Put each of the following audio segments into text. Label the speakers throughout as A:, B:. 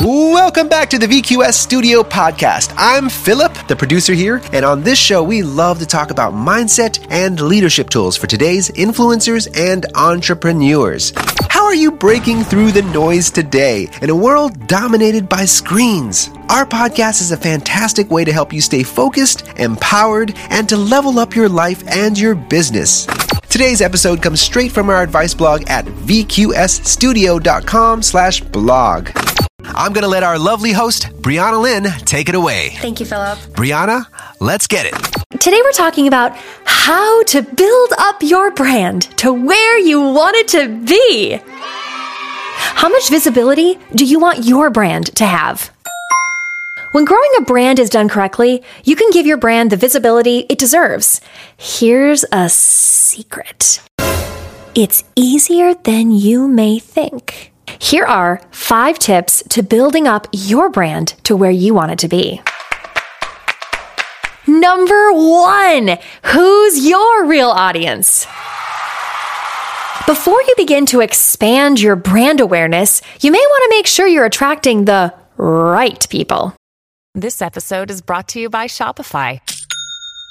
A: Welcome back to the VQS Studio Podcast. I'm Philip, the producer here, and on this show, we love to talk about mindset and leadership tools for today's influencers and entrepreneurs. How are you breaking through the noise today in a world dominated by screens? Our podcast is a fantastic way to help you stay focused, empowered, and to level up your life and your business. Today's episode comes straight from our advice blog at vqsstudio.com slash blog. I'm going to let our lovely host, Brianna Lynn, take it away.
B: Thank you, Philip.
A: Brianna, let's get it.
B: Today we're talking about how to build up your brand to where you want it to be. How much visibility do you want your brand to have? When growing a brand is done correctly, you can give your brand the visibility it deserves. Here's a secret it's easier than you may think. Here are five tips to building up your brand to where you want it to be. Number one, who's your real audience? Before you begin to expand your brand awareness, you may want to make sure you're attracting the right people.
C: This episode is brought to you by Shopify.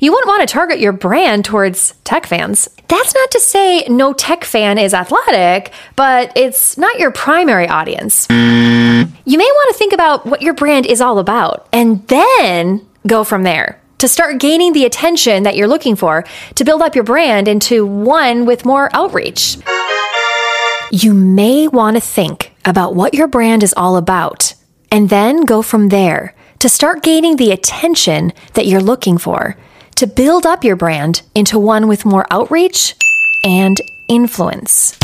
B: you wouldn't want to target your brand towards tech fans. That's not to say no tech fan is athletic, but it's not your primary audience. You may want to think about what your brand is all about and then go from there to start gaining the attention that you're looking for to build up your brand into one with more outreach. You may want to think about what your brand is all about and then go from there to start gaining the attention that you're looking for to build up your brand into one with more outreach and influence.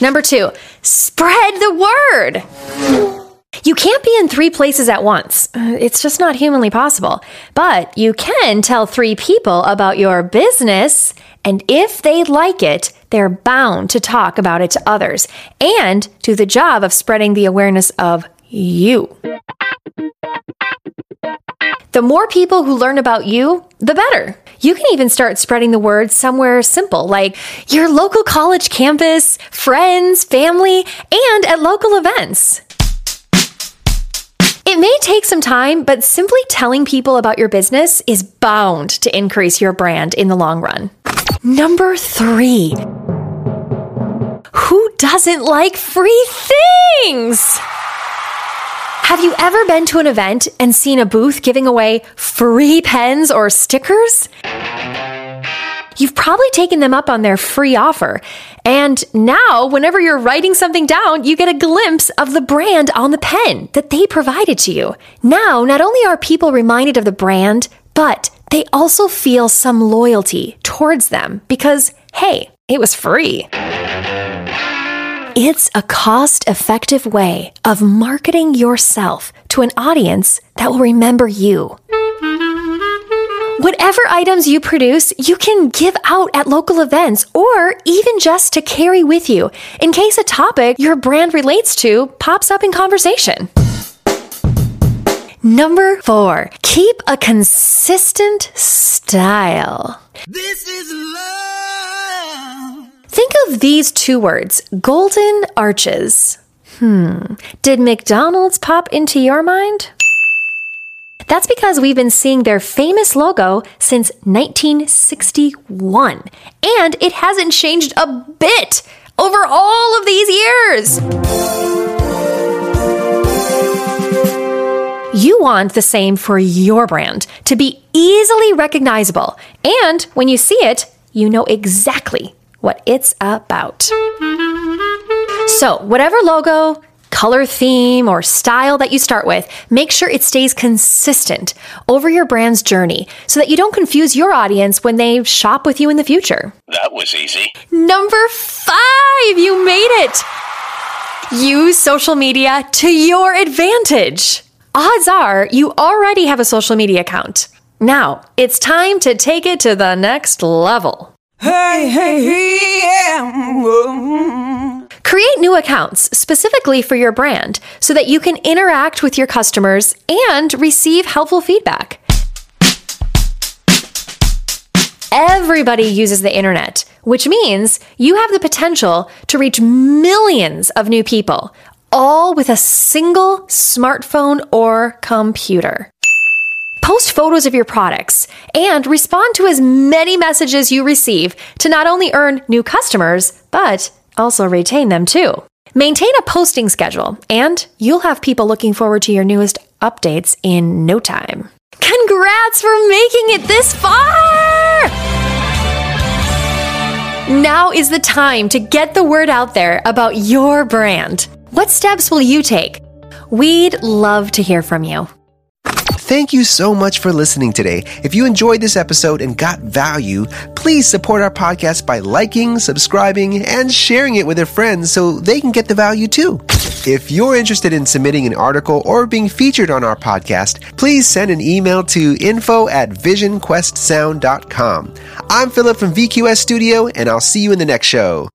B: Number two, spread the word. You can't be in three places at once. Uh, It's just not humanly possible. But you can tell three people about your business, and if they like it, they're bound to talk about it to others and do the job of spreading the awareness of you. The more people who learn about you, the better. You can even start spreading the word somewhere simple, like your local college campus, friends, family, and at local events. It may take some time, but simply telling people about your business is bound to increase your brand in the long run. Number three. Who doesn't like free things? Have you ever been to an event and seen a booth giving away free pens or stickers? You've probably taken them up on their free offer. And now, whenever you're writing something down, you get a glimpse of the brand on the pen that they provided to you. Now, not only are people reminded of the brand, but they also feel some loyalty towards them because, hey, it was free. It's a cost effective way of marketing yourself to an audience that will remember you. Whatever items you produce, you can give out at local events or even just to carry with you in case a topic your brand relates to pops up in conversation. Number four, keep a consistent style.
D: This is love.
B: Think of these two words golden arches. Hmm, did McDonald's pop into your mind? That's because we've been seeing their famous logo since 1961, and it hasn't changed a bit over all of these years. You want the same for your brand to be easily recognizable, and when you see it, you know exactly what it's about. So, whatever logo, color theme, or style that you start with, make sure it stays consistent over your brand's journey so that you don't confuse your audience when they shop with you in the future.
D: That was easy.
B: Number five, you made it! Use social media to your advantage. Odds are you already have a social media account. Now, it's time to take it to the next level.
D: Hey, hey, hey, yeah.
B: Create new accounts specifically for your brand so that you can interact with your customers and receive helpful feedback. Everybody uses the internet, which means you have the potential to reach millions of new people, all with a single smartphone or computer. Post photos of your products and respond to as many messages you receive to not only earn new customers, but also retain them too. Maintain a posting schedule, and you'll have people looking forward to your newest updates in no time. Congrats for making it this far! Now is the time to get the word out there about your brand. What steps will you take? We'd love to hear from you.
A: Thank you so much for listening today. If you enjoyed this episode and got value, please support our podcast by liking, subscribing, and sharing it with your friends so they can get the value too. If you're interested in submitting an article or being featured on our podcast, please send an email to info at visionquestsound.com. I'm Philip from VQS Studio, and I'll see you in the next show.